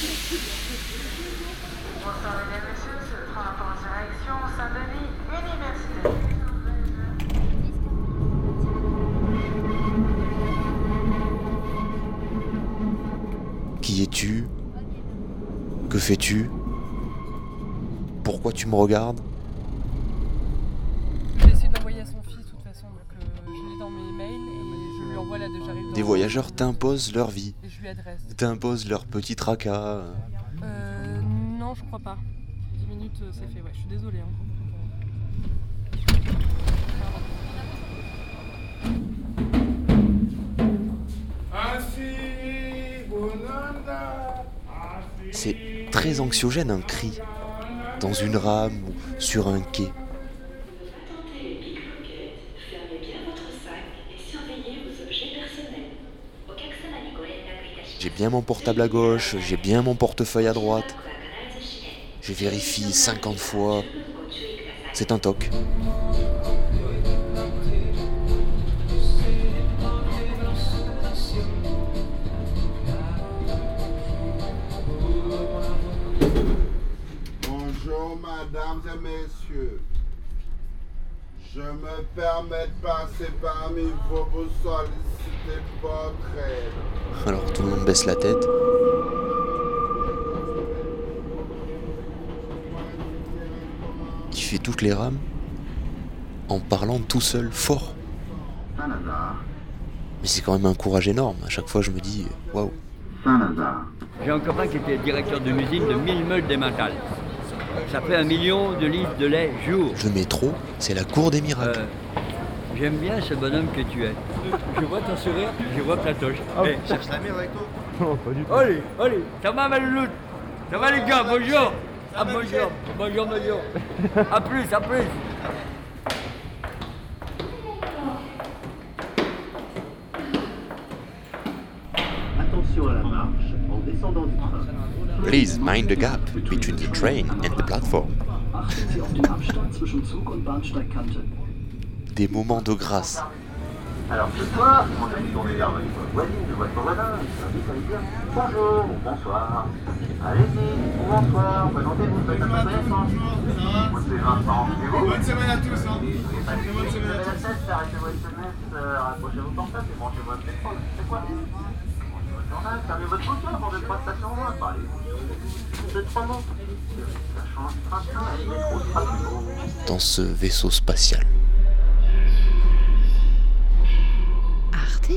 Bonsoir mesdames messieurs, ce train pour direction Saint-Denis, Université. Qui es-tu? Que fais-tu? Pourquoi tu me regardes? J'ai essayé de l'envoyer à son fils de toute façon, donc je l'ai dans mes mails déjà. Des voyageurs t'imposent leur vie, Et je lui adresse. t'imposent leur petit tracas. Euh, non, je crois pas. 10 minutes, euh, c'est fait, ouais. Je suis désolée. Hein. C'est très anxiogène un cri, dans une rame ou sur un quai. J'ai bien mon portable à gauche, j'ai bien mon portefeuille à droite. Je vérifie 50 fois. C'est un toc. Bonjour, mesdames et messieurs. Je me permets de passer parmi vous votre aide. Alors tout le monde baisse la tête. Il fait toutes les rames en parlant tout seul, fort. Mais c'est quand même un courage énorme. À chaque fois, je me dis, waouh. J'ai un copain qui était directeur d'une usine de 1000 meules d'émental. Ça fait un million de litres de lait jour. Le métro, c'est la cour des miracles. Euh, J'aime bien ce bonhomme que tu es. Je vois ton sourire, je vois ta toche. Eh, cherche la merde avec toi Non, pas du tout. Allez, allez, ça va ma louloute? Ça va les gars, bonjour Ah bonjour, bonjour, bonjour. A plus, à plus Attention à la marche en descendant du train. Please mind the gap between the train and the platform. Des moments de grâce. Alors ce soir, on va se tourner vers votre voisine, votre voisin, à lui dire bonjour ou bonsoir. Allez-y, bonsoir, présentez-vous, faites un peu connaissance. Moi c'est Vincent, et vous Bonne semaine à tous, hein Bonne semaine à tous Arrêtez votre SMS, rapprochez vos portables et branchez votre téléphone, c'est quoi Branchez votre journal, fermez votre trois mots. Et le métro sera plus dans ce vaisseau spatial. Arte?